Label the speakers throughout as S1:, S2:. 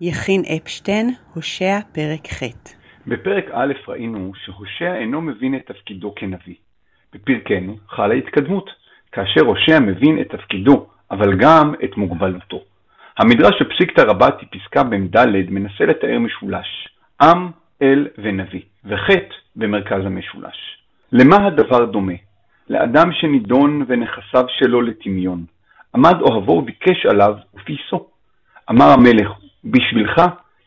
S1: יכין אפשטיין, הושע פרק ח'
S2: בפרק א' ראינו שהושע אינו מבין את תפקידו כנביא. בפרקנו חלה התקדמות, כאשר הושע מבין את תפקידו, אבל גם את מוגבלותו. המדרש בפסיקתא רבתי פסקה מ"ד מנסה לתאר משולש, עם, אל ונביא, וחטא במרכז המשולש. למה הדבר דומה? לאדם שנידון ונכסיו שלו לטמיון. עמד אוהבו וביקש עליו ופיסו. אמר המלך, בשבילך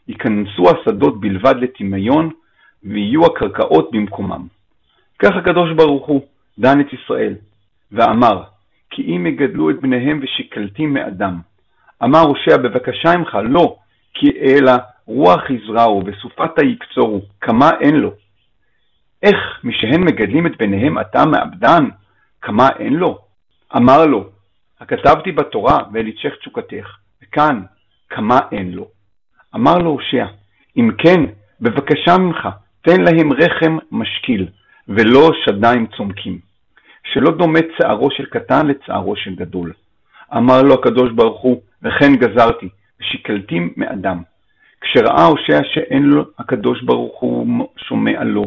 S2: ייכנסו השדות בלבד לטמיון, ויהיו הקרקעות במקומם. כך הקדוש ברוך הוא דן את ישראל, ואמר, כי אם יגדלו את בניהם ושקלתים מאדם. אמר הושע בבקשה ממך, לא, כי אלא רוח יזרעו וסופתה יקצורו, כמה אין לו. איך משהן מגדלים את בניהם אתה מאבדן, כמה אין לו? אמר לו, הכתבתי בתורה ואל יצ'ך תשוקתך, וכאן כמה אין לו. אמר לו הושע, אם כן, בבקשה ממך, תן להם רחם משקיל, ולא שדיים צומקים, שלא דומה צערו של קטן לצערו של גדול. אמר לו הקדוש ברוך הוא, וכן גזרתי, ושקלתים מאדם. כשראה הושע שאין לו הקדוש ברוך הוא שומע לו,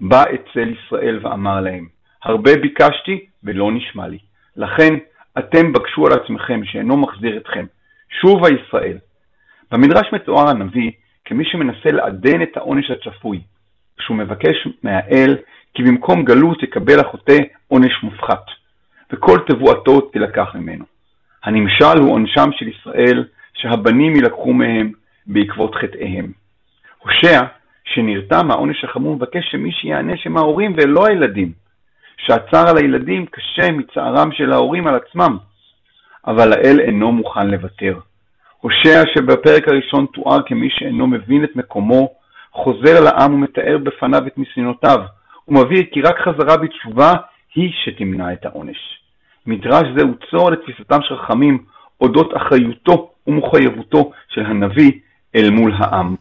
S2: בא אצל ישראל ואמר להם, הרבה ביקשתי ולא נשמע לי. לכן אתם בקשו על עצמכם שאינו מחזיר אתכם. שובה ישראל. במדרש מתואר הנביא כמי שמנסה לעדן את העונש הצפוי, כשהוא מבקש מהאל כי במקום גלות יקבל החוטא עונש מופחת, וכל תבואתו תילקח ממנו. הנמשל הוא עונשם של ישראל שהבנים יילקחו מהם בעקבות חטאיהם. הושע, שנרתע מהעונש החמור, מבקש שמי שיענש הם ההורים ולא הילדים, שהצער על הילדים קשה מצערם של ההורים על עצמם, אבל האל אינו מוכן לוותר. הושע שבפרק הראשון תואר כמי שאינו מבין את מקומו, חוזר לעם ומתאר בפניו את ניסיונותיו, ומבהיר כי רק חזרה בתשובה היא שתמנע את העונש. מדרש זה הוא צור לתפיסתם של חכמים אודות אחריותו ומחויבותו של הנביא אל מול העם.